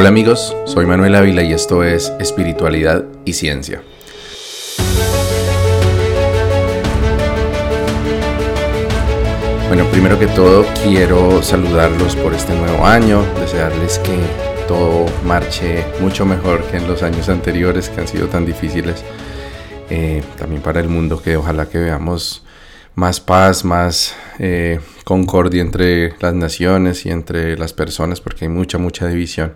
Hola amigos, soy Manuel Ávila y esto es Espiritualidad y Ciencia. Bueno, primero que todo quiero saludarlos por este nuevo año, desearles que todo marche mucho mejor que en los años anteriores que han sido tan difíciles. Eh, también para el mundo, que ojalá que veamos más paz, más eh, concordia entre las naciones y entre las personas, porque hay mucha, mucha división.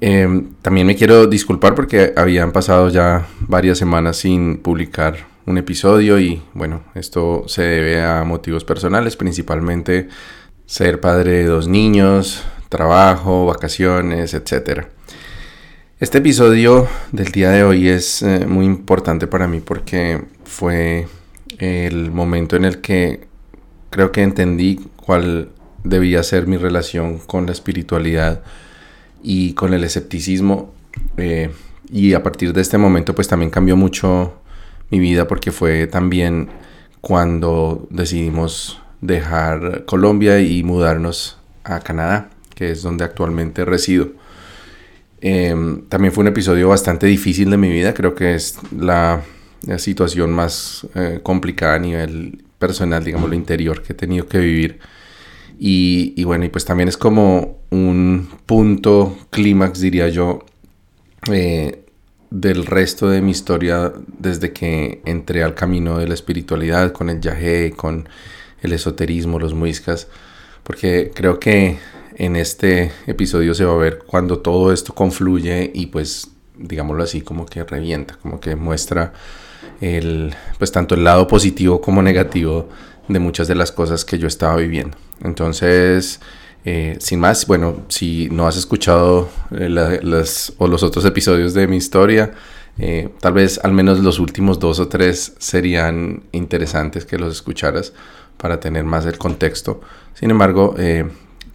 Em, también me quiero disculpar porque habían pasado ya varias semanas sin publicar un episodio y bueno, esto se debe a motivos personales, principalmente ser padre de dos niños, trabajo, vacaciones, etc. Este episodio del día de hoy es eh, muy importante para mí porque fue el momento en el que creo que entendí cuál debía ser mi relación con la espiritualidad y con el escepticismo. Eh, y a partir de este momento pues también cambió mucho mi vida porque fue también cuando decidimos dejar Colombia y mudarnos a Canadá, que es donde actualmente resido. Em, también fue un episodio bastante difícil de mi vida, creo que es la, situación más eh, complicada a nivel personal, digamos, lo interior que he tenido que vivir y, bueno, y pues también es como un punto clímax, diría yo, eh, del resto de mi historia desde que entré al camino de la espiritualidad, con el yagé, con el esoterismo, los muiscas, porque creo que en este episodio se va a ver cuando todo esto confluye y pues digámoslo así como que revienta, como que muestra el pues tanto el lado positivo como negativo de muchas de las cosas que yo estaba viviendo. Entonces, eh, sin más, bueno, si no has escuchado eh, las, o los otros episodios de mi historia, eh, tal vez al menos los últimos dos o tres serían interesantes que los escucharas para tener más el contexto. Sin embargo,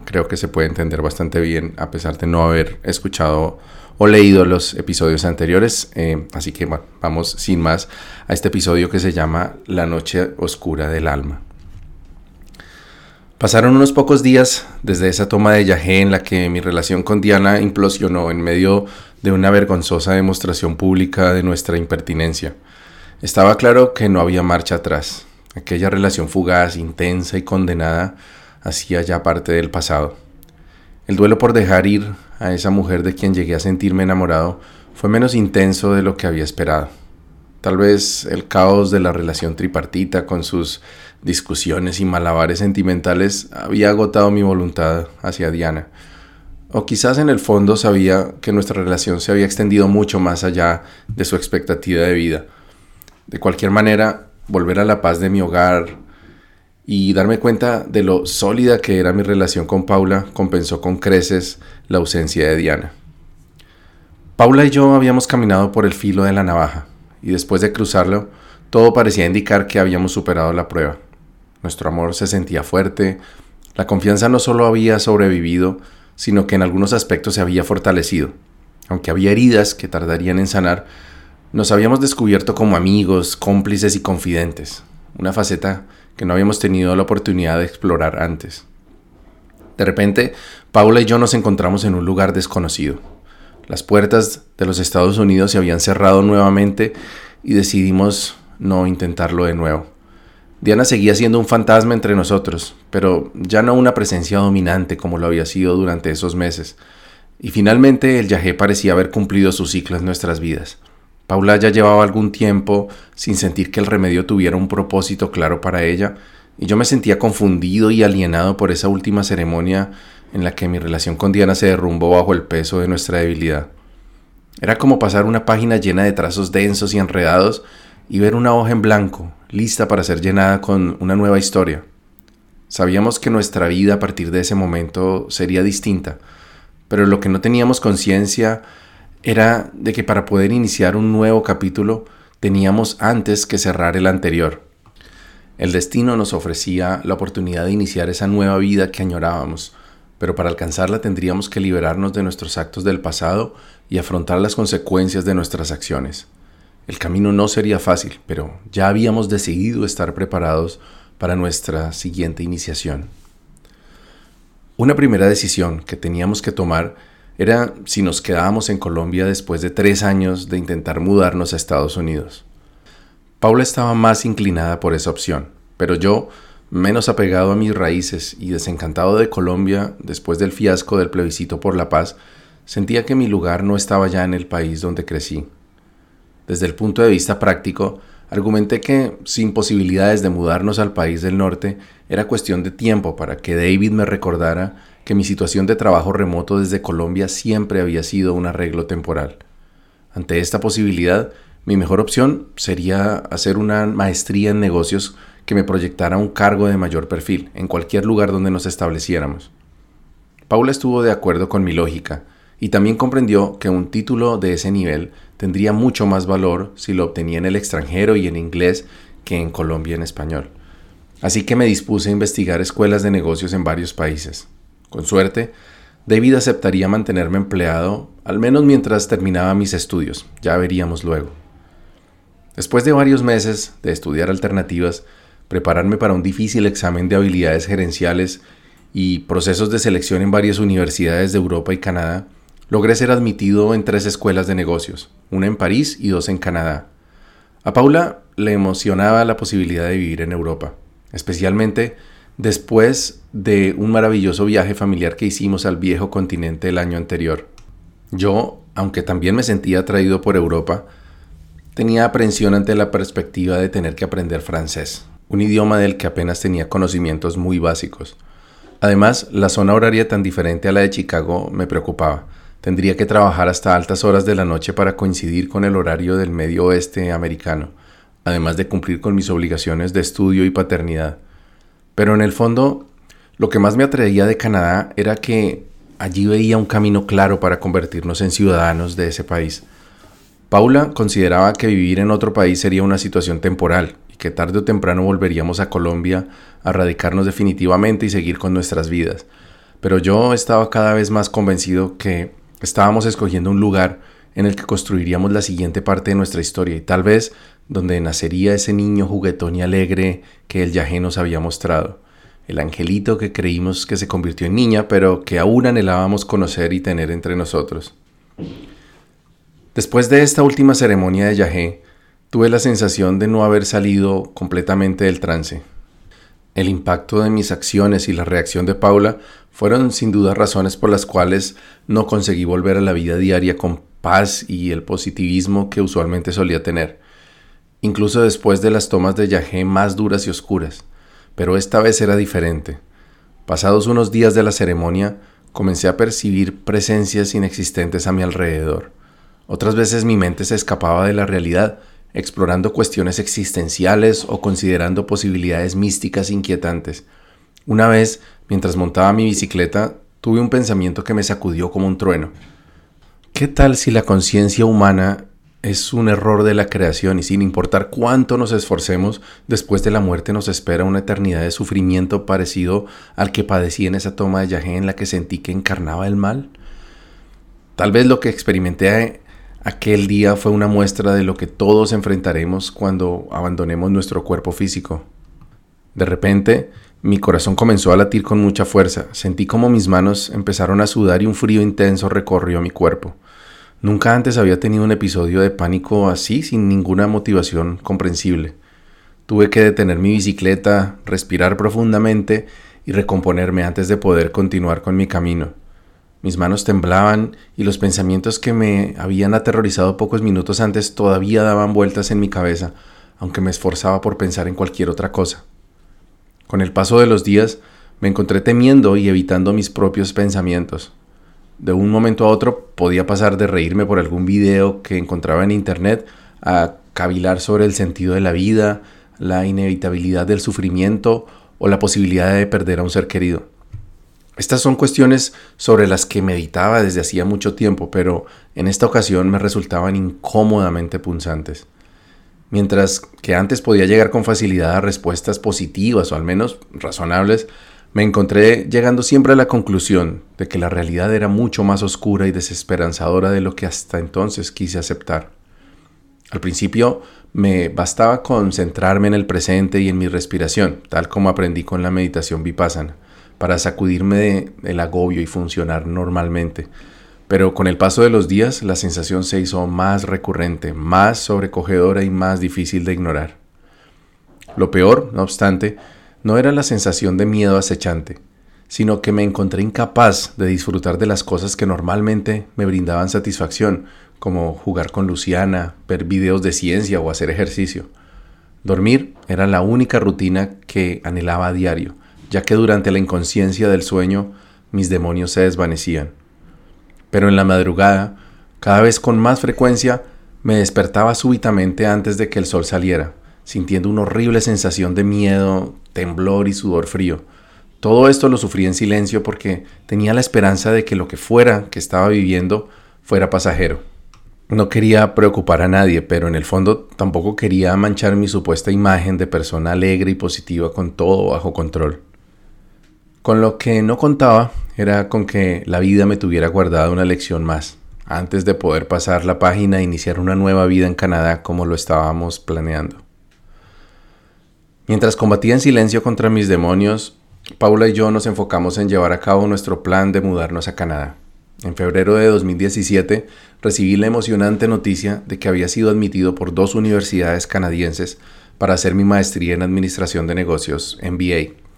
creo que se puede entender bastante bien a pesar de no haber escuchado o leído los episodios anteriores. así que bueno, vamos sin más a este episodio que se llama La noche oscura del alma. Pasaron unos pocos días desde esa toma de Yahé en la que mi relación con Diana implosionó en medio de una vergonzosa demostración pública de nuestra impertinencia. Estaba claro que no había marcha atrás. Aquella relación fugaz, intensa y condenada hacía ya parte del pasado. El duelo por dejar ir a esa mujer de quien llegué a sentirme enamorado fue menos intenso de lo que había esperado. Tal vez el caos de la relación tripartita con sus discusiones y malabares sentimentales había agotado mi voluntad hacia Diana. O quizás en el fondo sabía que nuestra relación se había extendido mucho más allá de su expectativa de vida. De cualquier manera, volver a la paz de mi hogar y darme cuenta de lo sólida que era mi relación con Paula compensó con creces la ausencia de Diana. Paula y yo habíamos caminado por el filo de la navaja y después de cruzarlo, todo parecía indicar que habíamos superado la prueba. Nuestro amor se sentía fuerte, la confianza no solo había sobrevivido, sino que en algunos aspectos se había fortalecido. Aunque había heridas que tardarían en sanar, nos habíamos descubierto como amigos, cómplices y confidentes, una faceta que no habíamos tenido la oportunidad de explorar antes. De repente, Paula y yo nos encontramos en un lugar desconocido. Las puertas de los Estados Unidos se habían cerrado nuevamente y decidimos no intentarlo de nuevo. Diana seguía siendo un fantasma entre nosotros, pero ya no una presencia dominante como lo había sido durante esos meses. Y finalmente el yajé parecía haber cumplido su ciclo en nuestras vidas. Paula ya llevaba algún tiempo sin sentir que el remedio tuviera un propósito claro para ella, y yo me sentía confundido y alienado por esa última ceremonia en la que mi relación con Diana se derrumbó bajo el peso de nuestra debilidad. Era como pasar una página llena de trazos densos y enredados y ver una hoja en blanco, lista para ser llenada con una nueva historia. Sabíamos que nuestra vida a partir de ese momento sería distinta, pero lo que no teníamos conciencia era de que para poder iniciar un nuevo capítulo teníamos antes que cerrar el anterior. El destino nos ofrecía la oportunidad de iniciar esa nueva vida que añorábamos, pero para alcanzarla tendríamos que liberarnos de nuestros actos del pasado y afrontar las consecuencias de nuestras acciones. El camino no sería fácil, pero ya habíamos decidido estar preparados para nuestra siguiente iniciación. Una primera decisión que teníamos que tomar era si nos quedábamos en Colombia después de tres años de intentar mudarnos a Estados Unidos. Paula estaba más inclinada por esa opción, pero yo, menos apegado a mis raíces y desencantado de Colombia después del fiasco del plebiscito por la paz, sentía que mi lugar no estaba ya en el país donde crecí. Desde el punto de vista práctico, argumenté que, sin posibilidades de mudarnos al país del norte, era cuestión de tiempo para que David me recordara que mi situación de trabajo remoto desde Colombia siempre había sido un arreglo temporal. Ante esta posibilidad, mi mejor opción sería hacer una maestría en negocios que me proyectara un cargo de mayor perfil en cualquier lugar donde nos estableciéramos. Paula estuvo de acuerdo con mi lógica y también comprendió que un título de ese nivel tendría mucho más valor si lo obtenía en el extranjero y en inglés que en Colombia en español. Así que me dispuse a investigar escuelas de negocios en varios países. Con suerte, David aceptaría mantenerme empleado, al menos mientras terminaba mis estudios, ya veríamos luego. Después de varios meses de estudiar alternativas, prepararme para un difícil examen de habilidades gerenciales y procesos de selección en varias universidades de Europa y Canadá, logré ser admitido en tres escuelas de negocios, una en París y dos en Canadá. A Paula le emocionaba la posibilidad de vivir en Europa, especialmente después de un maravilloso viaje familiar que hicimos al viejo continente el año anterior. Yo, aunque también me sentía atraído por Europa, Tenía aprensión ante la perspectiva de tener que aprender francés, un idioma del que apenas tenía conocimientos muy básicos. Además, la zona horaria tan diferente a la de Chicago me preocupaba. Tendría que trabajar hasta altas horas de la noche para coincidir con el horario del medio oeste americano, además de cumplir con mis obligaciones de estudio y paternidad. Pero en el fondo, lo que más me atraía de Canadá era que allí veía un camino claro para convertirnos en ciudadanos de ese país. Paula consideraba que vivir en otro país sería una situación temporal y que tarde o temprano volveríamos a Colombia a radicarnos definitivamente y seguir con nuestras vidas. Pero yo estaba cada vez más convencido que estábamos escogiendo un lugar en el que construiríamos la siguiente parte de nuestra historia y tal vez donde nacería ese niño juguetón y alegre que el Yajé nos había mostrado, el angelito que creímos que se convirtió en niña pero que aún anhelábamos conocer y tener entre nosotros. Después de esta última ceremonia de Yahé, tuve la sensación de no haber salido completamente del trance. El impacto de mis acciones y la reacción de Paula fueron sin duda razones por las cuales no conseguí volver a la vida diaria con paz y el positivismo que usualmente solía tener, incluso después de las tomas de Yahé más duras y oscuras. Pero esta vez era diferente. Pasados unos días de la ceremonia, comencé a percibir presencias inexistentes a mi alrededor otras veces mi mente se escapaba de la realidad, explorando cuestiones existenciales o considerando posibilidades místicas inquietantes. Una vez, mientras montaba mi bicicleta, tuve un pensamiento que me sacudió como un trueno. ¿Qué tal si la conciencia humana es un error de la creación y sin importar cuánto nos esforcemos, después de la muerte nos espera una eternidad de sufrimiento parecido al que padecí en esa toma de yagé en la que sentí que encarnaba el mal? Tal vez lo que experimenté Aquel día fue una muestra de lo que todos enfrentaremos cuando abandonemos nuestro cuerpo físico. De repente, mi corazón comenzó a latir con mucha fuerza, sentí como mis manos empezaron a sudar y un frío intenso recorrió mi cuerpo. Nunca antes había tenido un episodio de pánico así sin ninguna motivación comprensible. Tuve que detener mi bicicleta, respirar profundamente y recomponerme antes de poder continuar con mi camino. Mis manos temblaban y los pensamientos que me habían aterrorizado pocos minutos antes todavía daban vueltas en mi cabeza, aunque me esforzaba por pensar en cualquier otra cosa. Con el paso de los días, me encontré temiendo y evitando mis propios pensamientos. De un momento a otro podía pasar de reírme por algún video que encontraba en internet a cavilar sobre el sentido de la vida, la inevitabilidad del sufrimiento o la posibilidad de perder a un ser querido. Estas son cuestiones sobre las que meditaba desde hacía mucho tiempo, pero en esta ocasión me resultaban incómodamente punzantes. Mientras que antes podía llegar con facilidad a respuestas positivas o al menos razonables, me encontré llegando siempre a la conclusión de que la realidad era mucho más oscura y desesperanzadora de lo que hasta entonces quise aceptar. Al principio me bastaba concentrarme en el presente y en mi respiración, tal como aprendí con la meditación vipassana para sacudirme del agobio y funcionar normalmente. Pero con el paso de los días la sensación se hizo más recurrente, más sobrecogedora y más difícil de ignorar. Lo peor, no obstante, no era la sensación de miedo acechante, sino que me encontré incapaz de disfrutar de las cosas que normalmente me brindaban satisfacción, como jugar con Luciana, ver videos de ciencia o hacer ejercicio. Dormir era la única rutina que anhelaba a diario, ya que durante la inconsciencia del sueño mis demonios se desvanecían. Pero en la madrugada, cada vez con más frecuencia, me despertaba súbitamente antes de que el sol saliera, sintiendo una horrible sensación de miedo, temblor y sudor frío. Todo esto lo sufrí en silencio porque tenía la esperanza de que lo que fuera que estaba viviendo fuera pasajero. No quería preocupar a nadie, pero en el fondo tampoco quería manchar mi supuesta imagen de persona alegre y positiva con todo bajo control. Con lo que no contaba era con que la vida me tuviera guardada una lección más, antes de poder pasar la página e iniciar una nueva vida en Canadá como lo estábamos planeando. Mientras combatía en silencio contra mis demonios, Paula y yo nos enfocamos en llevar a cabo nuestro plan de mudarnos a Canadá. En febrero de 2017 recibí la emocionante noticia de que había sido admitido por dos universidades canadienses para hacer mi maestría en Administración de Negocios, MBA.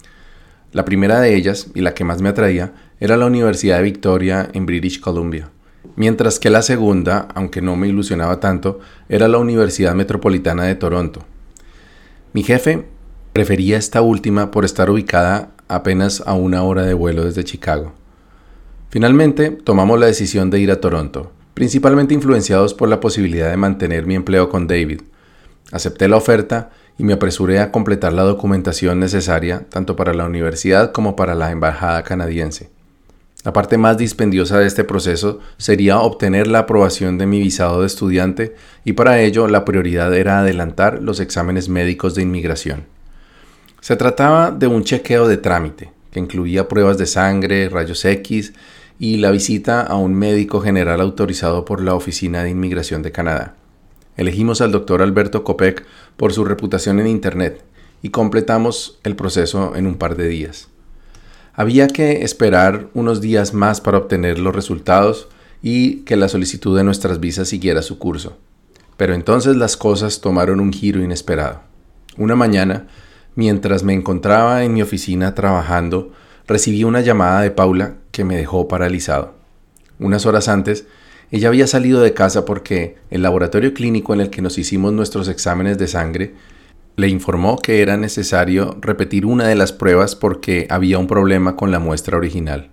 La primera de ellas, y la que más me atraía, era la Universidad de Victoria en British Columbia, mientras que la segunda, aunque no me ilusionaba tanto, era la Universidad Metropolitana de Toronto. Mi jefe prefería esta última por estar ubicada apenas a una hora de vuelo desde Chicago. Finalmente, tomamos la decisión de ir a Toronto, principalmente influenciados por la posibilidad de mantener mi empleo con David. Acepté la oferta y me apresuré a completar la documentación necesaria tanto para la universidad como para la embajada canadiense. La parte más dispendiosa de este proceso sería obtener la aprobación de mi visado de estudiante y para ello la prioridad era adelantar los exámenes médicos de inmigración. Se trataba de un chequeo de trámite, que incluía pruebas de sangre, rayos X y la visita a un médico general autorizado por la Oficina de Inmigración de Canadá. Elegimos al doctor Alberto Copec por su reputación en Internet y completamos el proceso en un par de días. Había que esperar unos días más para obtener los resultados y que la solicitud de nuestras visas siguiera su curso. Pero entonces las cosas tomaron un giro inesperado. Una mañana, mientras me encontraba en mi oficina trabajando, recibí una llamada de Paula que me dejó paralizado. Unas horas antes, ella había salido de casa porque el laboratorio clínico en el que nos hicimos nuestros exámenes de sangre le informó que era necesario repetir una de las pruebas porque había un problema con la muestra original.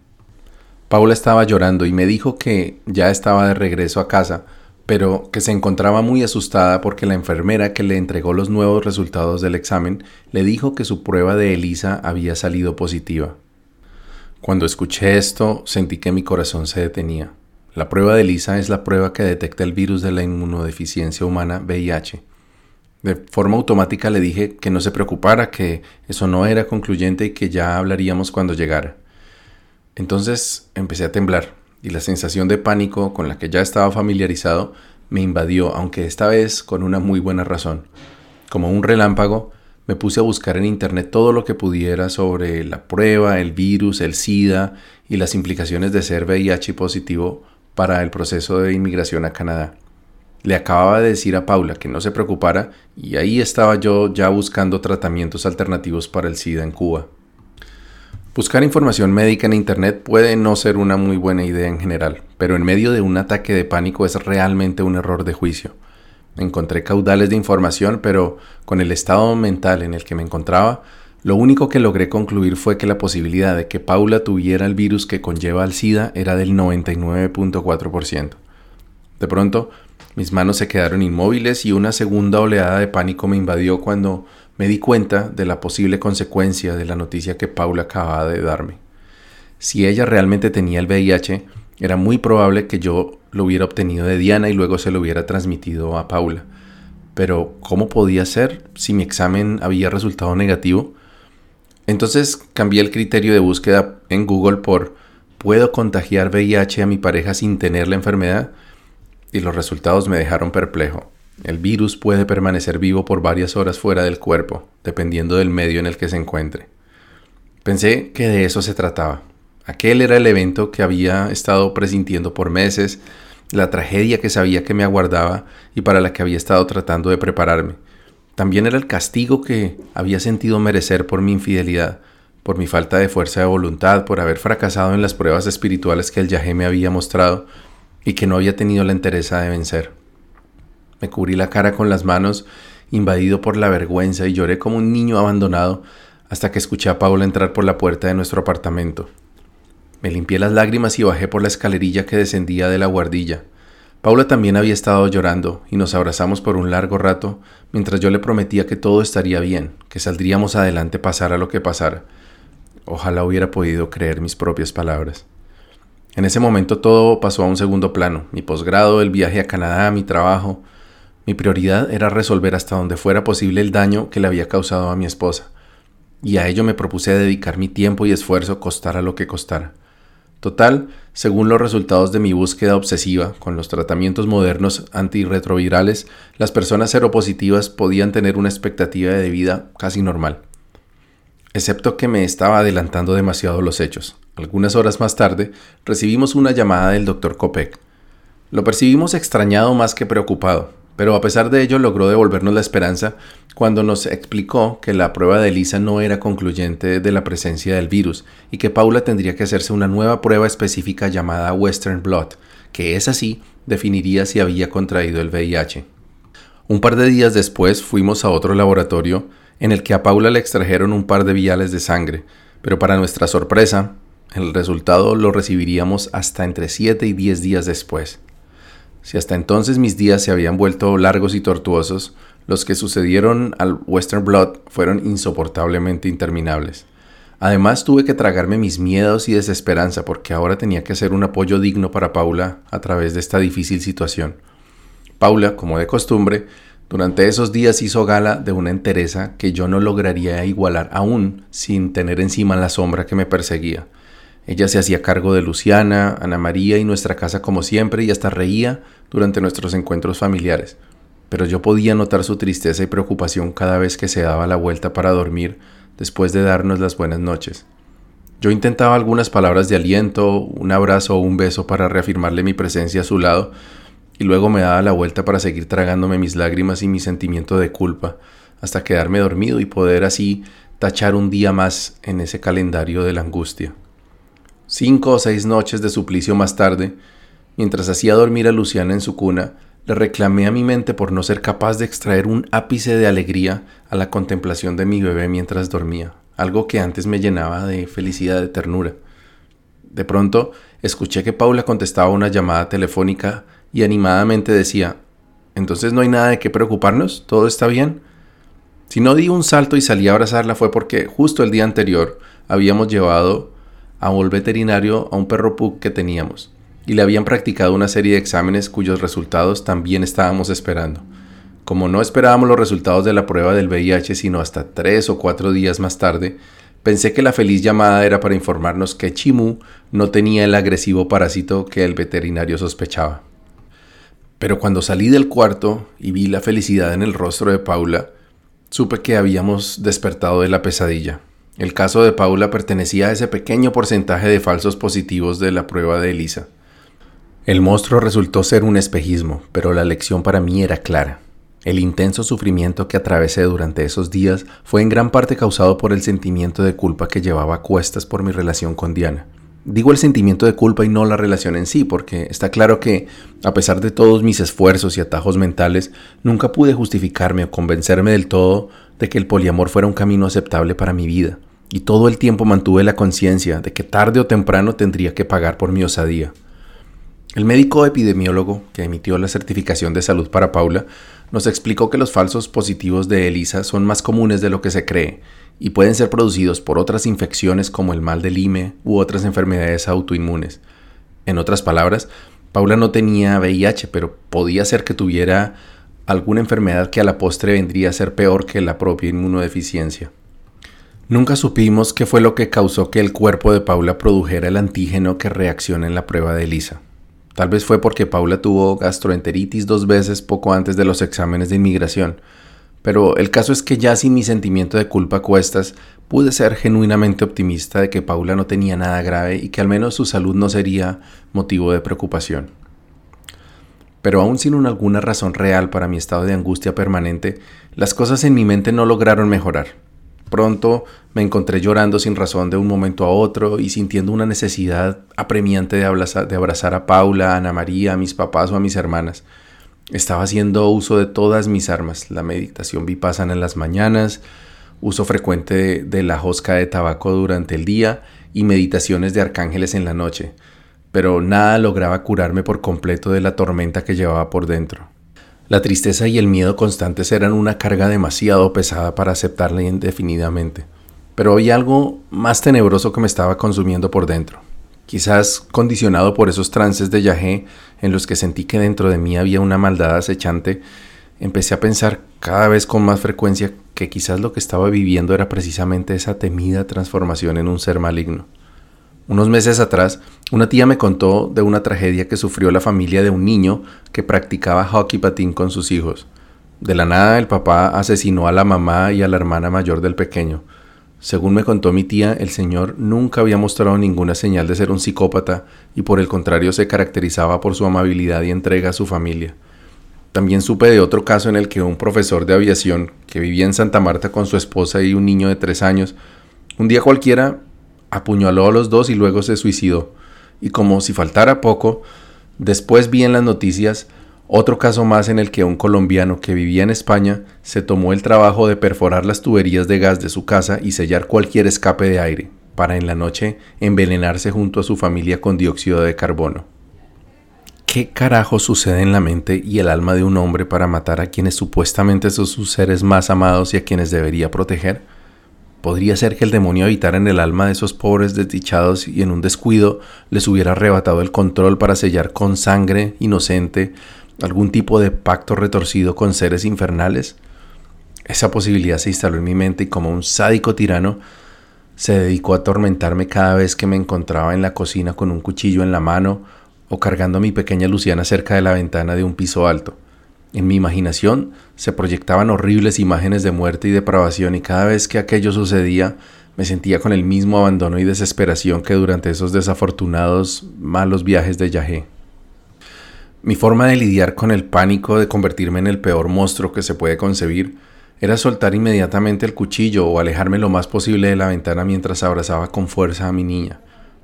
Paula estaba llorando y me dijo que ya estaba de regreso a casa, pero que se encontraba muy asustada porque la enfermera que le entregó los nuevos resultados del examen le dijo que su prueba de ELISA había salido positiva. Cuando escuché esto, sentí que mi corazón se detenía. La prueba de ELISA es la prueba que detecta el virus de la inmunodeficiencia humana VIH. De forma automática le dije que no se preocupara, que eso no era concluyente y que ya hablaríamos cuando llegara. Entonces empecé a temblar y la sensación de pánico con la que ya estaba familiarizado me invadió, aunque esta vez con una muy buena razón. Como un relámpago, me puse a buscar en internet todo lo que pudiera sobre la prueba, el virus, el SIDA y las implicaciones de ser VIH positivo para el proceso de inmigración a Canadá. Le acababa de decir a Paula que no se preocupara y ahí estaba yo ya buscando tratamientos alternativos para el SIDA en Cuba. Buscar información médica en Internet puede no ser una muy buena idea en general, pero en medio de un ataque de pánico es realmente un error de juicio. Encontré caudales de información, pero con el estado mental en el que me encontraba, lo único que logré concluir fue que la posibilidad de que Paula tuviera el virus que conlleva al SIDA era del 99.4%. De pronto, mis manos se quedaron inmóviles y una segunda oleada de pánico me invadió cuando me di cuenta de la posible consecuencia de la noticia que Paula acababa de darme. Si ella realmente tenía el VIH, era muy probable que yo lo hubiera obtenido de Diana y luego se lo hubiera transmitido a Paula. Pero ¿cómo podía ser si mi examen había resultado negativo? Entonces cambié el criterio de búsqueda en Google por ¿puedo contagiar VIH a mi pareja sin tener la enfermedad? Y los resultados me dejaron perplejo. El virus puede permanecer vivo por varias horas fuera del cuerpo, dependiendo del medio en el que se encuentre. Pensé que de eso se trataba, Aquel era el evento que había estado presintiendo por meses, la tragedia que sabía que me aguardaba y para la que había estado tratando de prepararme. También era el castigo que había sentido merecer por mi infidelidad, por mi falta de fuerza de voluntad, por haber fracasado en las pruebas espirituales que el Yahé me había mostrado y que no había tenido la entereza de vencer. Me cubrí la cara con las manos, invadido por la vergüenza, y lloré como un niño abandonado hasta que escuché a Paula entrar por la puerta de nuestro apartamento. Me limpié las lágrimas y bajé por la escalerilla que descendía de la guardilla. Paula también había estado llorando y nos abrazamos por un largo rato mientras yo le prometía que todo estaría bien, que saldríamos adelante pasara lo que pasara. Ojalá hubiera podido creer mis propias palabras. En ese momento todo pasó a un segundo plano, mi posgrado, el viaje a Canadá, mi trabajo. Mi prioridad era resolver hasta donde fuera posible el daño que le había causado a mi esposa, y a ello me propuse dedicar mi tiempo y esfuerzo costara lo que costara. Total, según los resultados de mi búsqueda obsesiva con los tratamientos modernos antirretrovirales, las personas seropositivas podían tener una expectativa de vida casi normal. Excepto que me estaba adelantando demasiado los hechos. Algunas horas más tarde, recibimos una llamada del doctor Kopek. Lo percibimos extrañado más que preocupado, pero a pesar de ello logró devolvernos la esperanza cuando nos explicó que la prueba de Elisa no era concluyente de la presencia del virus y que Paula tendría que hacerse una nueva prueba específica llamada Western Blot, que es así definiría si había contraído el VIH. Un par de días después fuimos a otro laboratorio en el que a Paula le extrajeron un par de viales de sangre, pero para nuestra sorpresa, el resultado lo recibiríamos hasta entre 7 y 10 días después. Si hasta entonces mis días se habían vuelto largos y tortuosos, los que sucedieron al Western Blood fueron insoportablemente interminables. Además tuve que tragarme mis miedos y desesperanza porque ahora tenía que ser un apoyo digno para Paula a través de esta difícil situación. Paula, como de costumbre, durante esos días hizo gala de una entereza que yo no lograría igualar aún sin tener encima la sombra que me perseguía. Ella se hacía cargo de Luciana, Ana María y nuestra casa como siempre y hasta reía durante nuestros encuentros familiares. Pero yo podía notar su tristeza y preocupación cada vez que se daba la vuelta para dormir después de darnos las buenas noches. Yo intentaba algunas palabras de aliento, un abrazo o un beso para reafirmarle mi presencia a su lado, y luego me daba la vuelta para seguir tragándome mis lágrimas y mi sentimiento de culpa, hasta quedarme dormido y poder así tachar un día más en ese calendario de la angustia. Cinco o seis noches de suplicio más tarde, mientras hacía dormir a Luciana en su cuna, le reclamé a mi mente por no ser capaz de extraer un ápice de alegría a la contemplación de mi bebé mientras dormía, algo que antes me llenaba de felicidad, de ternura. De pronto, escuché que Paula contestaba una llamada telefónica y animadamente decía, ¿entonces no hay nada de qué preocuparnos? ¿Todo está bien? Si no di un salto y salí a abrazarla fue porque justo el día anterior habíamos llevado a un veterinario a un perro pug que teníamos y le habían practicado una serie de exámenes cuyos resultados también estábamos esperando. Como no esperábamos los resultados de la prueba del VIH sino hasta tres o cuatro días más tarde, pensé que la feliz llamada era para informarnos que Chimu no tenía el agresivo parásito que el veterinario sospechaba. Pero cuando salí del cuarto y vi la felicidad en el rostro de Paula, supe que habíamos despertado de la pesadilla. El caso de Paula pertenecía a ese pequeño porcentaje de falsos positivos de la prueba de Elisa. El monstruo resultó ser un espejismo, pero la lección para mí era clara. El intenso sufrimiento que atravesé durante esos días fue en gran parte causado por el sentimiento de culpa que llevaba a cuestas por mi relación con Diana. Digo el sentimiento de culpa y no la relación en sí, porque está claro que, a pesar de todos mis esfuerzos y atajos mentales, nunca pude justificarme o convencerme del todo de que el poliamor fuera un camino aceptable para mi vida y todo el tiempo mantuve la conciencia de que tarde o temprano tendría que pagar por mi osadía. El médico epidemiólogo que emitió la certificación de salud para Paula nos explicó que los falsos positivos de ELISA son más comunes de lo que se cree y pueden ser producidos por otras infecciones como el mal de Lyme u otras enfermedades autoinmunes. En otras palabras, Paula no tenía VIH, pero podía ser que tuviera alguna enfermedad que a la postre vendría a ser peor que la propia inmunodeficiencia. Nunca supimos qué fue lo que causó que el cuerpo de Paula produjera el antígeno que reacciona en la prueba de Elisa. Tal vez fue porque Paula tuvo gastroenteritis dos veces poco antes de los exámenes de inmigración, pero el caso es que ya sin mi sentimiento de culpa a cuestas, pude ser genuinamente optimista de que Paula no tenía nada grave y que al menos su salud no sería motivo de preocupación. Pero aún sin alguna razón real para mi estado de angustia permanente, las cosas en mi mente no lograron mejorar. Pronto me encontré llorando sin razón de un momento a otro y sintiendo una necesidad apremiante de abrazar, de a Paula, a Ana María, a mis papás o a mis hermanas. Estaba haciendo uso de todas mis armas, la meditación vipassana en las mañanas, uso frecuente de, la hosca de tabaco durante el día y meditaciones de arcángeles en la noche, pero nada lograba curarme por completo de la tormenta que llevaba por dentro. La tristeza y el miedo constantes eran una carga demasiado pesada para aceptarla indefinidamente, pero había algo más tenebroso que me estaba consumiendo por dentro. Quizás condicionado por esos trances de yagé en los que sentí que dentro de mí había una maldad acechante, empecé a pensar cada vez con más frecuencia que quizás lo que estaba viviendo era precisamente esa temida transformación en un ser maligno. Unos meses atrás, una tía me contó de una tragedia que sufrió la familia de un niño que practicaba hockey patín con sus hijos. De la nada, el papá asesinó a la mamá y a la hermana mayor del pequeño. Según me contó mi tía, el señor nunca había mostrado ninguna señal de ser un psicópata y por el contrario se caracterizaba por su amabilidad y entrega a su familia. También supe de otro caso en el que un profesor de aviación que vivía en Santa Marta con su esposa y un niño de tres años, un día cualquiera apuñaló a los dos y luego se suicidó. Y como si faltara poco, después vi en las noticias otro caso más en el que un colombiano que vivía en España se tomó el trabajo de perforar las tuberías de gas de su casa y sellar cualquier escape de aire, para en la noche envenenarse junto a su familia con dióxido de carbono. ¿Qué carajo sucede en la mente y el alma de un hombre para matar a quienes supuestamente son sus seres más amados y a quienes debería proteger? ¿Podría ser que el demonio habitara en el alma de esos pobres desdichados y en un descuido les hubiera arrebatado el control para sellar con sangre inocente algún tipo de pacto retorcido con seres infernales? Esa posibilidad se instaló en mi mente y como un sádico tirano se dedicó a atormentarme cada vez que me encontraba en la cocina con un cuchillo en la mano o cargando a mi pequeña Luciana cerca de la ventana de un piso alto. En mi imaginación se proyectaban horribles imágenes de muerte y depravación y cada vez que aquello sucedía me sentía con el mismo abandono y desesperación que durante esos desafortunados malos viajes de Yahé. Mi forma de lidiar con el pánico de convertirme en el peor monstruo que se puede concebir era soltar inmediatamente el cuchillo o alejarme lo más posible de la ventana mientras abrazaba con fuerza a mi niña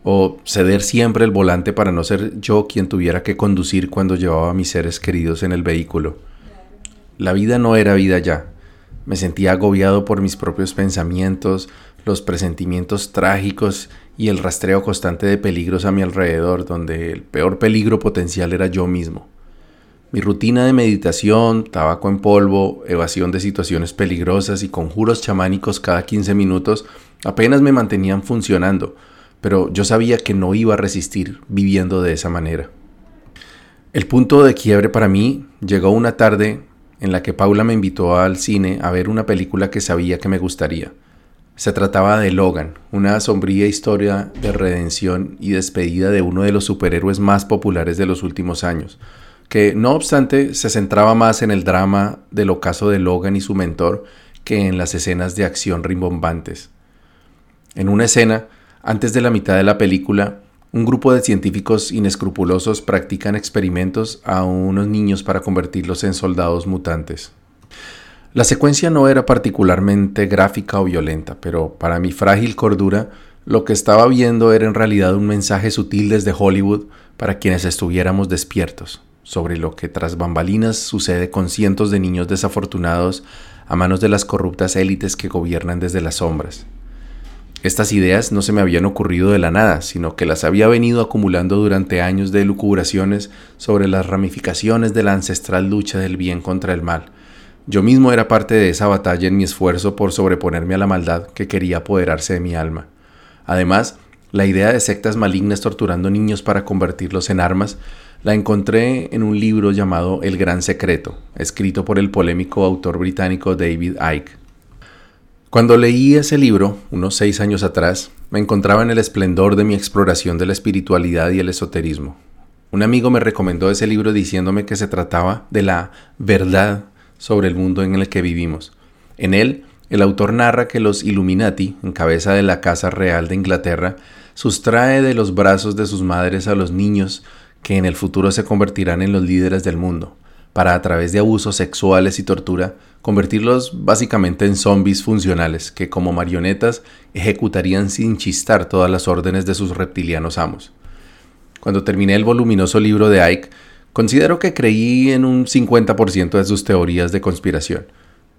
o ceder siempre el volante para no ser yo quien tuviera que conducir cuando llevaba a mis seres queridos en el vehículo. La vida no era vida ya. Me sentía agobiado por mis propios pensamientos, los presentimientos trágicos y el rastreo constante de peligros a mi alrededor, donde el peor peligro potencial era yo mismo. Mi rutina de meditación, tabaco en polvo, evasión de situaciones peligrosas y conjuros chamánicos cada 15 minutos apenas me mantenían funcionando, pero yo sabía que no iba a resistir viviendo de esa manera. El punto de quiebre para mí llegó una tarde en la que Paula me invitó al cine a ver una película que sabía que me gustaría. Se trataba de Logan, una sombría historia de redención y despedida de uno de los superhéroes más populares de los últimos años, que no obstante se centraba más en el drama del ocaso de Logan y su mentor que en las escenas de acción rimbombantes. En una escena, antes de la mitad de la película, un grupo de científicos inescrupulosos practican experimentos a unos niños para convertirlos en soldados mutantes. La secuencia no era particularmente gráfica o violenta, pero para mi frágil cordura, lo que estaba viendo era en realidad un mensaje sutil desde Hollywood para quienes estuviéramos despiertos, sobre lo que tras bambalinas sucede con cientos de niños desafortunados a manos de las corruptas élites que gobiernan desde las sombras. Estas ideas no se me habían ocurrido de la nada, sino que las había venido acumulando durante años de lucubraciones sobre las ramificaciones de la ancestral lucha del bien contra el mal. Yo mismo era parte de esa batalla en mi esfuerzo por sobreponerme a la maldad que quería apoderarse de mi alma. Además, la idea de sectas malignas torturando niños para convertirlos en armas la encontré en un libro llamado El Gran Secreto, escrito por el polémico autor británico David Icke. Cuando leí ese libro, unos seis años atrás, me encontraba en el esplendor de mi exploración de la espiritualidad y el esoterismo. Un amigo me recomendó ese libro diciéndome que se trataba de la verdad sobre el mundo en el que vivimos. En él el autor narra que los Illuminati, en cabeza de la Casa Real de Inglaterra, sustrae de los brazos de sus madres a los niños que en el futuro se convertirán en los líderes del mundo, para a través de abusos sexuales y tortura convertirlos básicamente en zombies funcionales que como marionetas ejecutarían sin chistar todas las órdenes de sus reptilianos amos. Cuando terminé el voluminoso libro de Ike, considero que creí en un 50% de sus teorías de conspiración.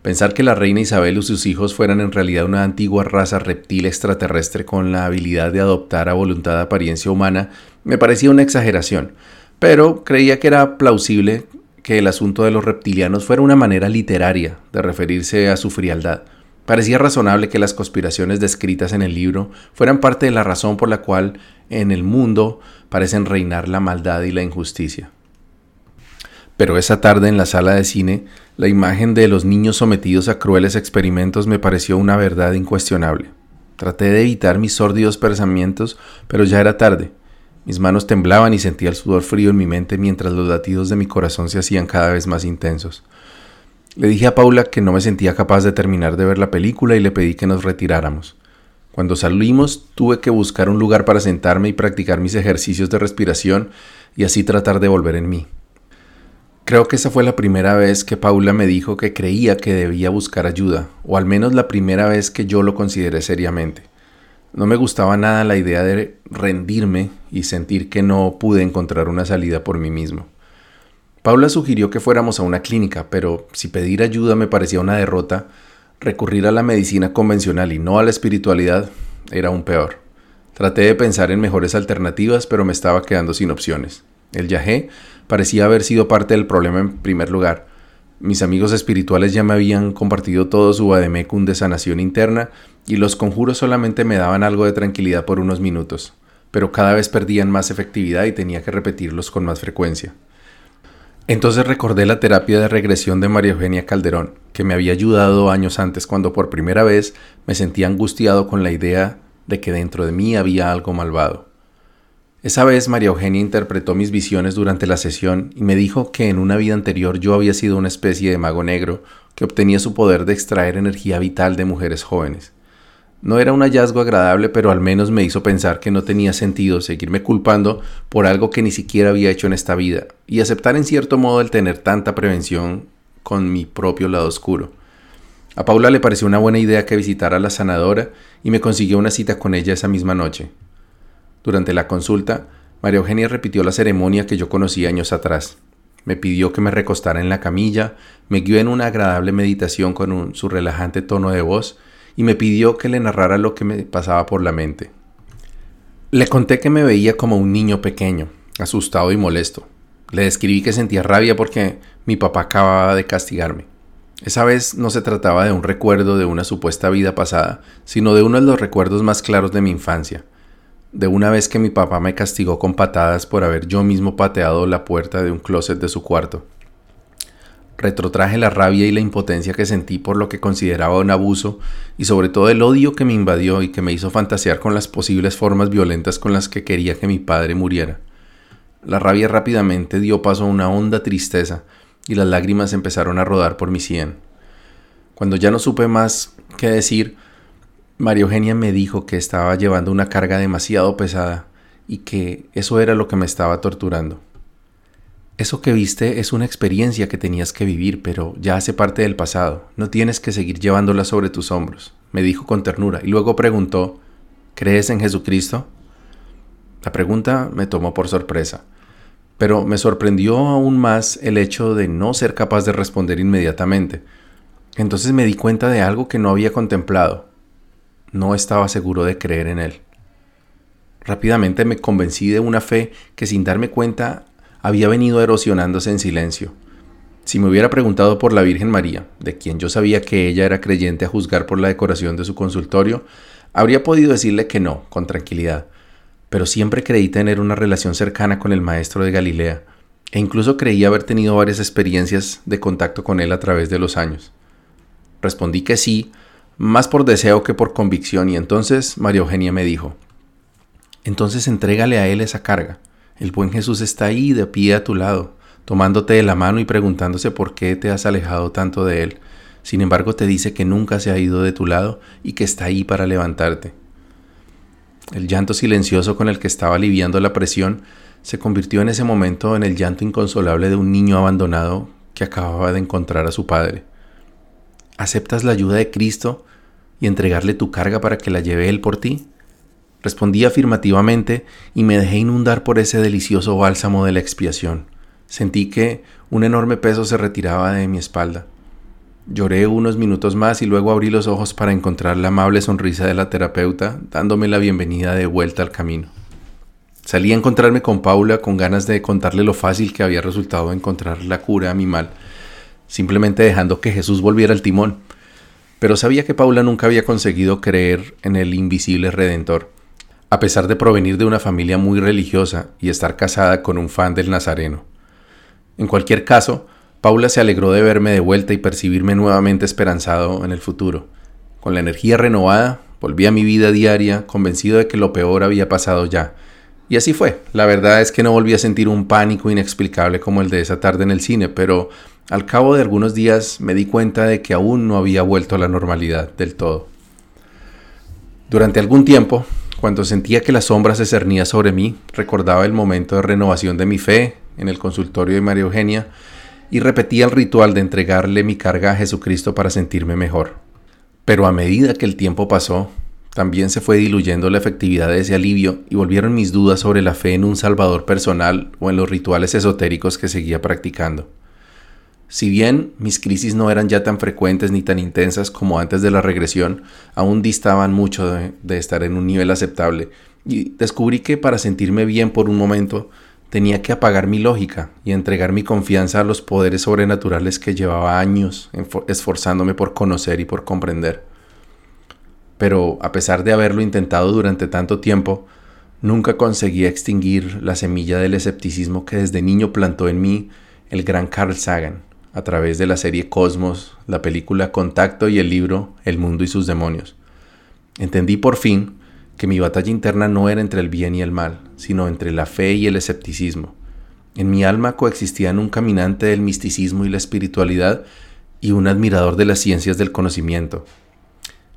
Pensar que la reina Isabel y sus hijos fueran en realidad una antigua raza reptil extraterrestre con la habilidad de adoptar a voluntad apariencia humana me parecía una exageración, pero creía que era plausible que el asunto de los reptilianos fuera una manera literaria de referirse a su frialdad. Parecía razonable que las conspiraciones descritas en el libro fueran parte de la razón por la cual en el mundo parecen reinar la maldad y la injusticia. Pero esa tarde en la sala de cine, la imagen de los niños sometidos a crueles experimentos me pareció una verdad incuestionable. Traté de evitar mis sórdidos pensamientos, pero ya era tarde. Mis manos temblaban y sentía el sudor frío en mi mente mientras los latidos de mi corazón se hacían cada vez más intensos. Le dije a Paula que no me sentía capaz de terminar de ver la película y le pedí que nos retiráramos. Cuando salimos tuve que buscar un lugar para sentarme y practicar mis ejercicios de respiración y así tratar de volver en mí. Creo que esa fue la primera vez que Paula me dijo que creía que debía buscar ayuda, o al menos la primera vez que yo lo consideré seriamente. No me gustaba nada la idea de rendirme y sentir que no pude encontrar una salida por mí mismo. Paula sugirió que fuéramos a una clínica, pero si pedir ayuda me parecía una derrota, recurrir a la medicina convencional y no a la espiritualidad era aún peor. Traté de pensar en mejores alternativas, pero me estaba quedando sin opciones. El yagé parecía haber sido parte del problema en primer lugar. Mis amigos espirituales ya me habían compartido todo su vademecum de sanación interna y los conjuros solamente me daban algo de tranquilidad por unos minutos, pero cada vez perdían más efectividad y tenía que repetirlos con más frecuencia. Entonces recordé la terapia de regresión de María Eugenia Calderón, que me había ayudado años antes cuando por primera vez me sentía angustiado con la idea de que dentro de mí había algo malvado. Esa vez María Eugenia interpretó mis visiones durante la sesión y me dijo que en una vida anterior yo había sido una especie de mago negro que obtenía su poder de extraer energía vital de mujeres jóvenes. No era un hallazgo agradable, pero al menos me hizo pensar que no tenía sentido seguirme culpando por algo que ni siquiera había hecho en esta vida, y aceptar en cierto modo el tener tanta prevención con mi propio lado oscuro. A Paula le pareció una buena idea que visitara a la sanadora y me consiguió una cita con ella esa misma noche. Durante la consulta, María Eugenia repitió la ceremonia que yo conocí años atrás. Me pidió que me recostara en la camilla, me guió en una agradable meditación con su relajante tono de voz y me pidió que le narrara lo que me pasaba por la mente. Le conté que me veía como un niño pequeño, asustado y molesto. Le describí que sentía rabia porque mi papá acababa de castigarme. Esa vez no se trataba de un recuerdo de una supuesta vida pasada, sino de uno de los recuerdos más claros de mi infancia, de una vez que mi papá me castigó con patadas por haber yo mismo pateado la puerta de un closet de su cuarto retrotraje la rabia y la impotencia que sentí por lo que consideraba un abuso y sobre todo el odio que me invadió y que me hizo fantasear con las posibles formas violentas con las que quería que mi padre muriera. La rabia rápidamente dio paso a una honda tristeza y las lágrimas empezaron a rodar por mi sien. Cuando ya no supe más qué decir, María Eugenia me dijo que estaba llevando una carga demasiado pesada y que eso era lo que me estaba torturando. Eso que viste es una experiencia que tenías que vivir, pero ya hace parte del pasado. No tienes que seguir llevándola sobre tus hombros, me dijo con ternura, y luego preguntó, ¿crees en Jesucristo? La pregunta me tomó por sorpresa, pero me sorprendió aún más el hecho de no ser capaz de responder inmediatamente. Entonces me di cuenta de algo que no había contemplado. No estaba seguro de creer en él. Rápidamente me convencí de una fe que sin darme cuenta había venido erosionándose en silencio. Si me hubiera preguntado por la Virgen María, de quien yo sabía que ella era creyente a juzgar por la decoración de su consultorio, habría podido decirle que no, con tranquilidad, pero siempre creí tener una relación cercana con el Maestro de Galilea, e incluso creí haber tenido varias experiencias de contacto con él a través de los años. Respondí que sí, más por deseo que por convicción, y entonces María Eugenia me dijo, entonces entrégale a él esa carga. El buen Jesús está ahí de pie a tu lado, tomándote de la mano y preguntándose por qué te has alejado tanto de Él. Sin embargo, te dice que nunca se ha ido de tu lado y que está ahí para levantarte. El llanto silencioso con el que estaba aliviando la presión se convirtió en ese momento en el llanto inconsolable de un niño abandonado que acababa de encontrar a su padre. ¿Aceptas la ayuda de Cristo y entregarle tu carga para que la lleve Él por ti? Respondí afirmativamente y me dejé inundar por ese delicioso bálsamo de la expiación. Sentí que un enorme peso se retiraba de mi espalda. Lloré unos minutos más y luego abrí los ojos para encontrar la amable sonrisa de la terapeuta, dándome la bienvenida de vuelta al camino. Salí a encontrarme con Paula con ganas de contarle lo fácil que había resultado encontrar la cura a mi mal, simplemente dejando que Jesús volviera al timón. Pero sabía que Paula nunca había conseguido creer en el invisible Redentor, a pesar de provenir de una familia muy religiosa y estar casada con un fan del Nazareno. En cualquier caso, Paula se alegró de verme de vuelta y percibirme nuevamente esperanzado en el futuro. Con la energía renovada, volví a mi vida diaria, convencido de que lo peor había pasado ya. Y así fue. La verdad es que no volví a sentir un pánico inexplicable como el de esa tarde en el cine, pero al cabo de algunos días me di cuenta de que aún no había vuelto a la normalidad del todo. Durante algún tiempo, cuando sentía que la sombra se cernía sobre mí, recordaba el momento de renovación de mi fe en el consultorio de María Eugenia y repetía el ritual de entregarle mi carga a Jesucristo para sentirme mejor. Pero a medida que el tiempo pasó, también se fue diluyendo la efectividad de ese alivio y volvieron mis dudas sobre la fe en un Salvador personal o en los rituales esotéricos que seguía practicando. Si bien mis crisis no eran ya tan frecuentes ni tan intensas como antes de la regresión, aún distaban mucho de, de estar en un nivel aceptable, y descubrí que para sentirme bien por un momento Tenía que apagar mi lógica y entregar mi confianza a los poderes sobrenaturales que llevaba años esforzándome por conocer y por comprender. Pero a pesar de haberlo intentado durante tanto tiempo, nunca conseguí extinguir la semilla del escepticismo que desde niño plantó en mí el gran Carl Sagan, a través de la serie Cosmos, la película Contacto y el libro El mundo y sus demonios. Entendí por fin que mi batalla interna no era entre el bien y el mal, sino entre la fe y el escepticismo. En mi alma coexistían un caminante del misticismo y la espiritualidad y un admirador de las ciencias del conocimiento.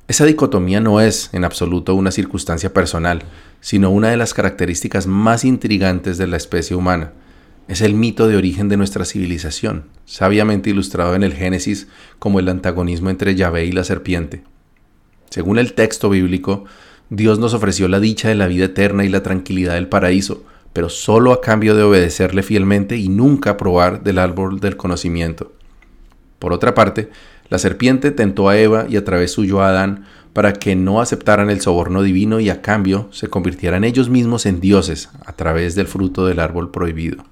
Esa dicotomía no es, en absoluto, una circunstancia personal, sino una de las características más intrigantes de la especie humana. Es el mito de origen de nuestra civilización, sabiamente ilustrado en el Génesis como el antagonismo entre Yahvé y la serpiente. Según el texto bíblico, Dios nos ofreció la dicha de la vida eterna y la tranquilidad del paraíso, pero solo a cambio de obedecerle fielmente y nunca probar del árbol del conocimiento. Por otra parte, la serpiente tentó a Eva y a través suyo a Adán para que no aceptaran el soborno divino y a cambio se convirtieran ellos mismos en dioses a través del fruto del árbol prohibido.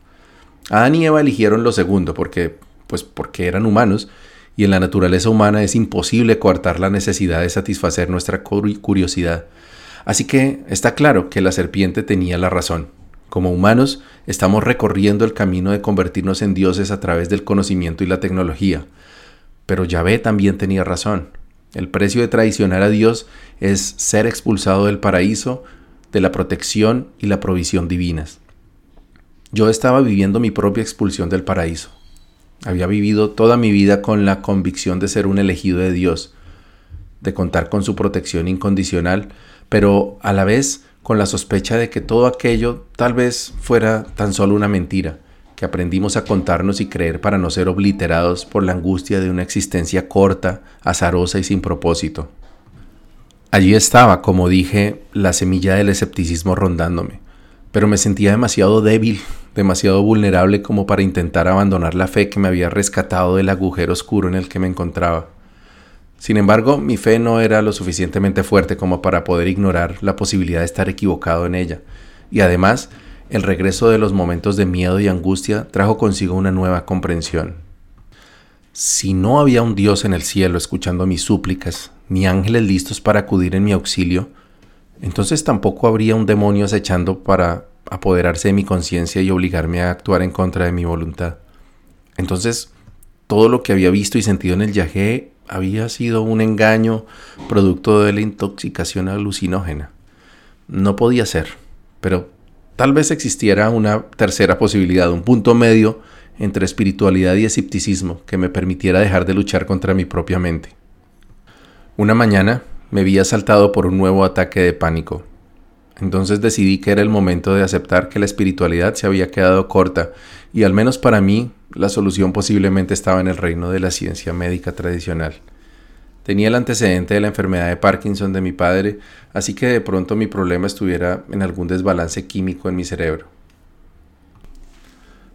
Adán y Eva eligieron lo segundo porque pues porque eran humanos y en la naturaleza humana es imposible coartar la necesidad de satisfacer nuestra curiosidad Así que está claro que la serpiente tenía la razón. Como humanos, estamos recorriendo el camino de convertirnos en dioses a través del conocimiento y la tecnología. Pero Yahvé también tenía razón. El precio de traicionar a Dios es ser expulsado del paraíso, de la protección y la provisión divinas. Yo estaba viviendo mi propia expulsión del paraíso. Había vivido toda mi vida con la convicción de ser un elegido de Dios, de contar con su protección incondicional, pero a la vez con la sospecha de que todo aquello tal vez fuera tan solo una mentira, que aprendimos a contarnos y creer para no ser obliterados por la angustia de una existencia corta, azarosa y sin propósito. Allí estaba, como dije, la semilla del escepticismo rondándome, pero me sentía demasiado débil, demasiado vulnerable como para intentar abandonar la fe que me había rescatado del agujero oscuro en el que me encontraba. Sin embargo, mi fe no era lo suficientemente fuerte como para poder ignorar la posibilidad de estar equivocado en ella, y además, el regreso de los momentos de miedo y angustia trajo consigo una nueva comprensión. Si no había un Dios en el cielo escuchando mis súplicas, ni ángeles listos para acudir en mi auxilio, entonces tampoco habría un demonio acechando para apoderarse de mi conciencia y obligarme a actuar en contra de mi voluntad. Entonces, todo lo que había visto y sentido en el yagé había sido un engaño producto de la intoxicación alucinógena. No podía ser, pero tal vez existiera una tercera posibilidad, un punto medio entre espiritualidad y escepticismo que me permitiera dejar de luchar contra mi propia mente. Una mañana me vi asaltado por un nuevo ataque de pánico. Entonces decidí que era el momento de aceptar que la espiritualidad se había quedado corta y al menos para mí la solución posiblemente estaba en el reino de la ciencia médica tradicional. Tenía el antecedente de la enfermedad de Parkinson de mi padre, así que de pronto mi problema estuviera en algún desbalance químico en mi cerebro.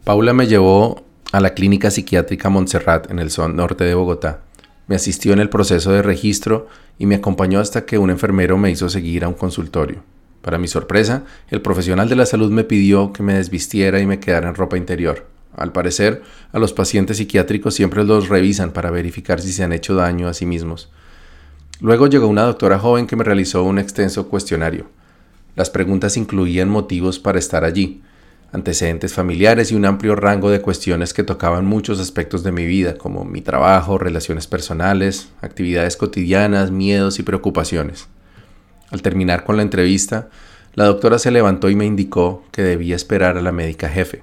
Paula me llevó a la clínica psiquiátrica Montserrat en el norte de Bogotá. Me asistió en el proceso de registro y me acompañó hasta que un enfermero me hizo seguir a un consultorio. Para mi sorpresa, el profesional de la salud me pidió que me desvistiera y me quedara en ropa interior. Al parecer, a los pacientes psiquiátricos siempre los revisan para verificar si se han hecho daño a sí mismos. Luego llegó una doctora joven que me realizó un extenso cuestionario. Las preguntas incluían motivos para estar allí, antecedentes familiares y un amplio rango de cuestiones que tocaban muchos aspectos de mi vida, como mi trabajo, relaciones personales, actividades cotidianas, miedos y preocupaciones. Al terminar con la entrevista, la doctora se levantó y me indicó que debía esperar a la médica jefe.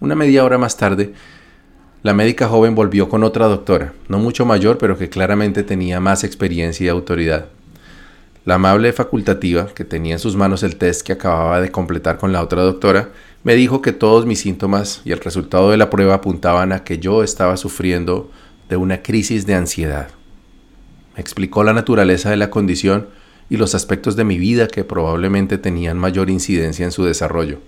Una media hora más tarde, la médica joven volvió con otra doctora, no mucho mayor, pero que claramente tenía más experiencia y autoridad. La amable facultativa, que tenía en sus manos el test que acababa de completar con la otra doctora, me dijo que todos mis síntomas y el resultado de la prueba apuntaban a que yo estaba sufriendo de una crisis de ansiedad. Me explicó la naturaleza de la condición y los aspectos de mi vida que probablemente tenían mayor incidencia en su desarrollo.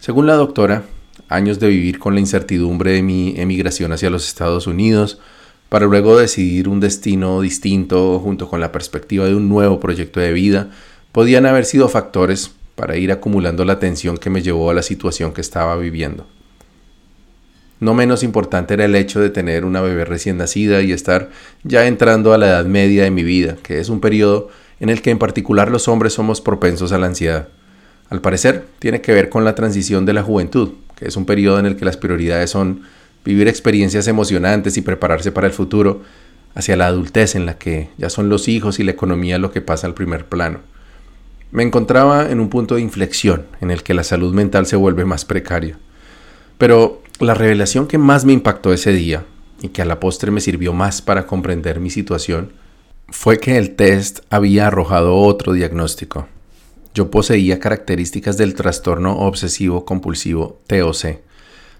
Según la doctora, años de vivir con la incertidumbre de mi emigración hacia los Estados Unidos, para luego decidir un destino distinto junto con la perspectiva de un nuevo proyecto de vida, podían haber sido factores para ir acumulando la tensión que me llevó a la situación que estaba viviendo. No menos importante era el hecho de tener una bebé recién nacida y estar ya entrando a la edad media de mi vida, que es un periodo en el que en particular los hombres somos propensos a la ansiedad. Al parecer, tiene que ver con la transición de la juventud, que es un periodo en el que las prioridades son vivir experiencias emocionantes y prepararse para el futuro, hacia la adultez en la que ya son los hijos y la economía lo que pasa al primer plano. Me encontraba en un punto de inflexión en el que la salud mental se vuelve más precaria. Pero la revelación que más me impactó ese día y que a la postre me sirvió más para comprender mi situación fue que el test había arrojado otro diagnóstico. Yo poseía características del trastorno obsesivo compulsivo TOC.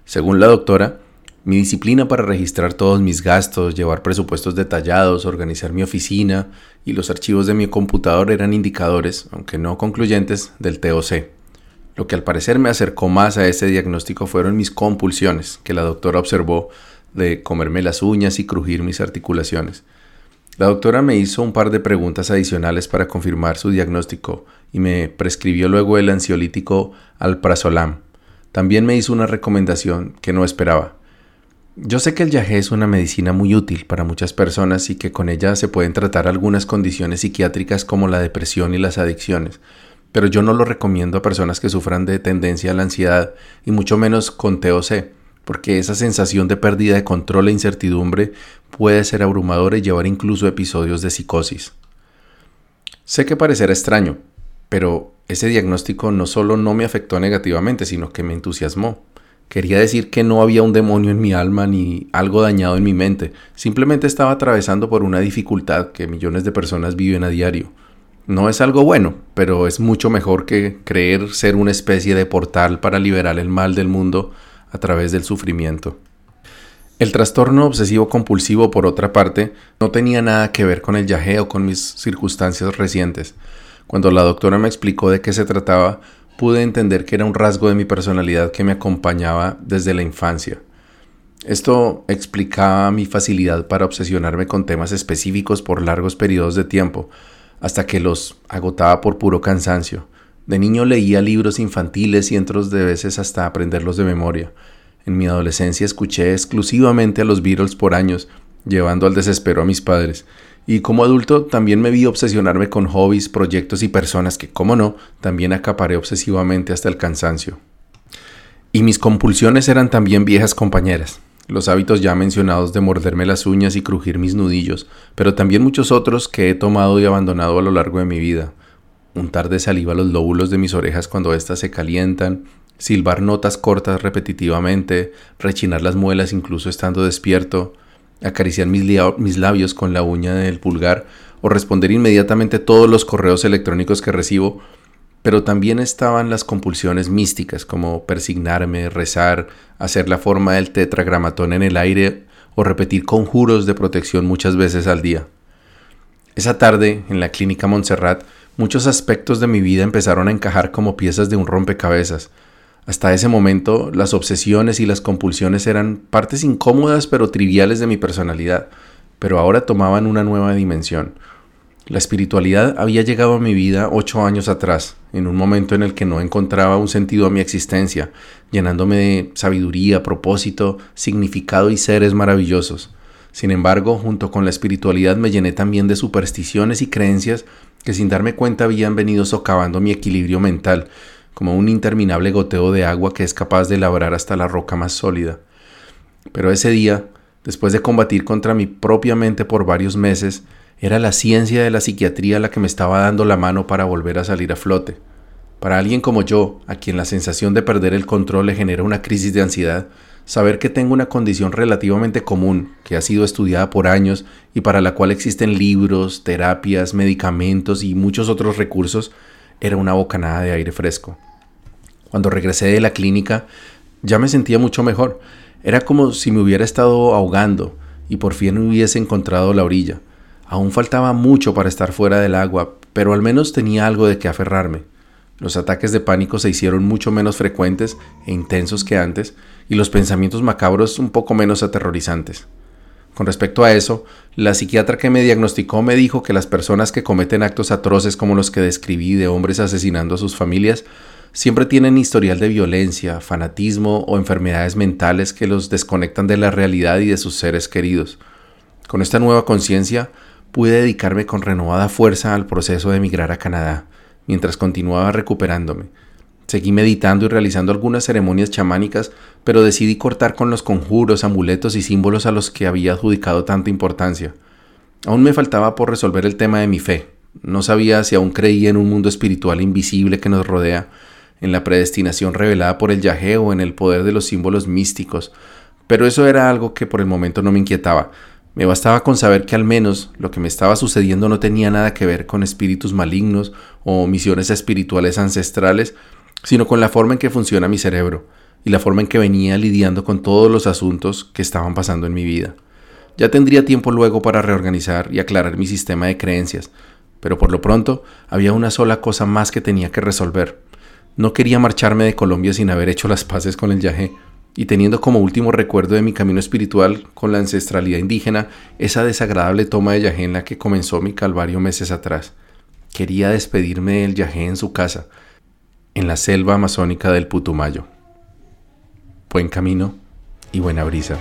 Según la doctora, mi disciplina para registrar todos mis gastos, llevar presupuestos detallados, organizar mi oficina y los archivos de mi computador eran indicadores, aunque no concluyentes, del TOC. Lo que al parecer me acercó más a ese diagnóstico fueron mis compulsiones, que la doctora observó de comerme las uñas y crujir mis articulaciones. La doctora me hizo un par de preguntas adicionales para confirmar su diagnóstico y me prescribió luego el ansiolítico alprazolam. También me hizo una recomendación que no esperaba. Yo sé que el yagé es una medicina muy útil para muchas personas y que con ella se pueden tratar algunas condiciones psiquiátricas como la depresión y las adicciones, pero yo no lo recomiendo a personas que sufran de tendencia a la ansiedad y mucho menos con TOC porque esa sensación de pérdida de control e incertidumbre puede ser abrumadora y llevar incluso episodios de psicosis. Sé que parecerá extraño, pero ese diagnóstico no solo no me afectó negativamente, sino que me entusiasmó. Quería decir que no había un demonio en mi alma ni algo dañado en mi mente, simplemente estaba atravesando por una dificultad que millones de personas viven a diario. No es algo bueno, pero es mucho mejor que creer ser una especie de portal para liberar el mal del mundo a través del sufrimiento. El trastorno obsesivo compulsivo, por otra parte, no tenía nada que ver con el yagé o con mis circunstancias recientes. Cuando la doctora me explicó de qué se trataba, pude entender que era un rasgo de mi personalidad que me acompañaba desde la infancia. Esto explicaba mi facilidad para obsesionarme con temas específicos por largos periodos de tiempo, hasta que los agotaba por puro cansancio. De niño leía libros infantiles y cientos de veces hasta aprenderlos de memoria. En mi adolescencia escuché exclusivamente a los Beatles por años, llevando al desespero a mis padres. Y como adulto también me vi obsesionarme con hobbies, proyectos y personas que, como no, también acaparé obsesivamente hasta el cansancio. Y mis compulsiones eran también viejas compañeras. Los hábitos ya mencionados de morderme las uñas y crujir mis nudillos, pero también muchos otros que he tomado y abandonado a lo largo de mi vida untar de saliva los lóbulos de mis orejas cuando éstas se calientan, silbar notas cortas repetitivamente, rechinar las muelas incluso estando despierto, acariciar mis, mis, labios con la uña del pulgar o responder inmediatamente todos los correos electrónicos que recibo, pero también estaban las compulsiones místicas como persignarme, rezar, hacer la forma del tetragramatón en el aire o repetir conjuros de protección muchas veces al día. Esa tarde, en la clínica Montserrat, muchos aspectos de mi vida empezaron a encajar como piezas de un rompecabezas, hasta ese momento, las obsesiones y las compulsiones eran partes incómodas pero triviales de mi personalidad, pero ahora tomaban una nueva dimensión. La espiritualidad había llegado a mi vida ocho años atrás, en un momento en el que no encontraba un sentido a mi existencia, llenándome de sabiduría, propósito, significado y seres maravillosos. Sin embargo, junto con la espiritualidad me llené también de supersticiones y creencias que sin darme cuenta habían venido socavando mi equilibrio mental como un interminable goteo de agua que es capaz de labrar hasta la roca más sólida. Pero ese día, después de combatir contra mi propia mente por varios meses, era la ciencia de la psiquiatría la que me estaba dando la mano para volver a salir a flote. Para alguien como yo, a quien la sensación de perder el control le genera una crisis de ansiedad, saber que tengo una condición relativamente común, que ha sido estudiada por años y para la cual existen libros, terapias, medicamentos y muchos otros recursos, era una bocanada de aire fresco. Cuando regresé de la clínica ya me sentía mucho mejor. Era como si me hubiera estado ahogando y por fin hubiese encontrado la orilla. Aún faltaba mucho para estar fuera del agua, pero al menos tenía algo de qué aferrarme. Los ataques de pánico se hicieron mucho menos frecuentes e intensos que antes, y los pensamientos macabros un poco menos aterrorizantes. Con respecto a eso, la psiquiatra que me diagnosticó me dijo que las personas que cometen actos atroces como los que describí de hombres asesinando a sus familias siempre tienen historial de violencia, fanatismo o enfermedades mentales que los desconectan de la realidad y de sus seres queridos. Con esta nueva conciencia pude dedicarme con renovada fuerza al proceso de emigrar a Canadá, mientras continuaba recuperándome Seguí meditando y realizando algunas ceremonias chamánicas, pero decidí cortar con los conjuros, amuletos y símbolos a los que había adjudicado tanta importancia. Aún me faltaba por resolver el tema de mi fe. No sabía si aún creía en un mundo espiritual invisible que nos rodea, en la predestinación revelada por el Yahé o en el poder de los símbolos místicos, pero eso era algo que por el momento no me inquietaba. Me bastaba con saber que al menos lo que me estaba sucediendo no tenía nada que ver con espíritus malignos o misiones espirituales ancestrales, sino con la forma en que funciona mi cerebro y la forma en que venía lidiando con todos los asuntos que estaban pasando en mi vida. Ya tendría tiempo luego para reorganizar y aclarar mi sistema de creencias, pero por lo pronto había una sola cosa más que tenía que resolver. No quería marcharme de Colombia sin haber hecho las paces con el Yahé, y teniendo como último recuerdo de mi camino espiritual con la ancestralidad indígena esa desagradable toma de Yahé en la que comenzó mi calvario meses atrás. Quería despedirme del Yahé en su casa, en la selva amazónica del Putumayo. Buen camino y buena brisa.